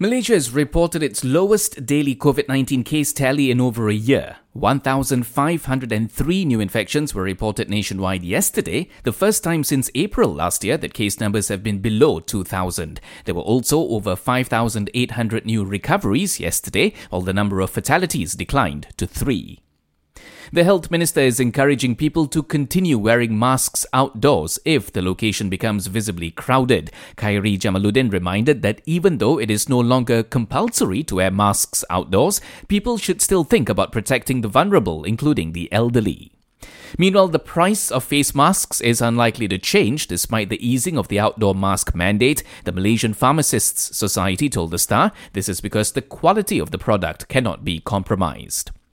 Malaysia has reported its lowest daily COVID 19 case tally in over a year. 1,503 new infections were reported nationwide yesterday, the first time since April last year that case numbers have been below 2,000. There were also over 5,800 new recoveries yesterday, while the number of fatalities declined to three. The health minister is encouraging people to continue wearing masks outdoors if the location becomes visibly crowded. Khairy Jamaluddin reminded that even though it is no longer compulsory to wear masks outdoors, people should still think about protecting the vulnerable, including the elderly. Meanwhile, the price of face masks is unlikely to change despite the easing of the outdoor mask mandate. The Malaysian Pharmacists Society told the Star this is because the quality of the product cannot be compromised.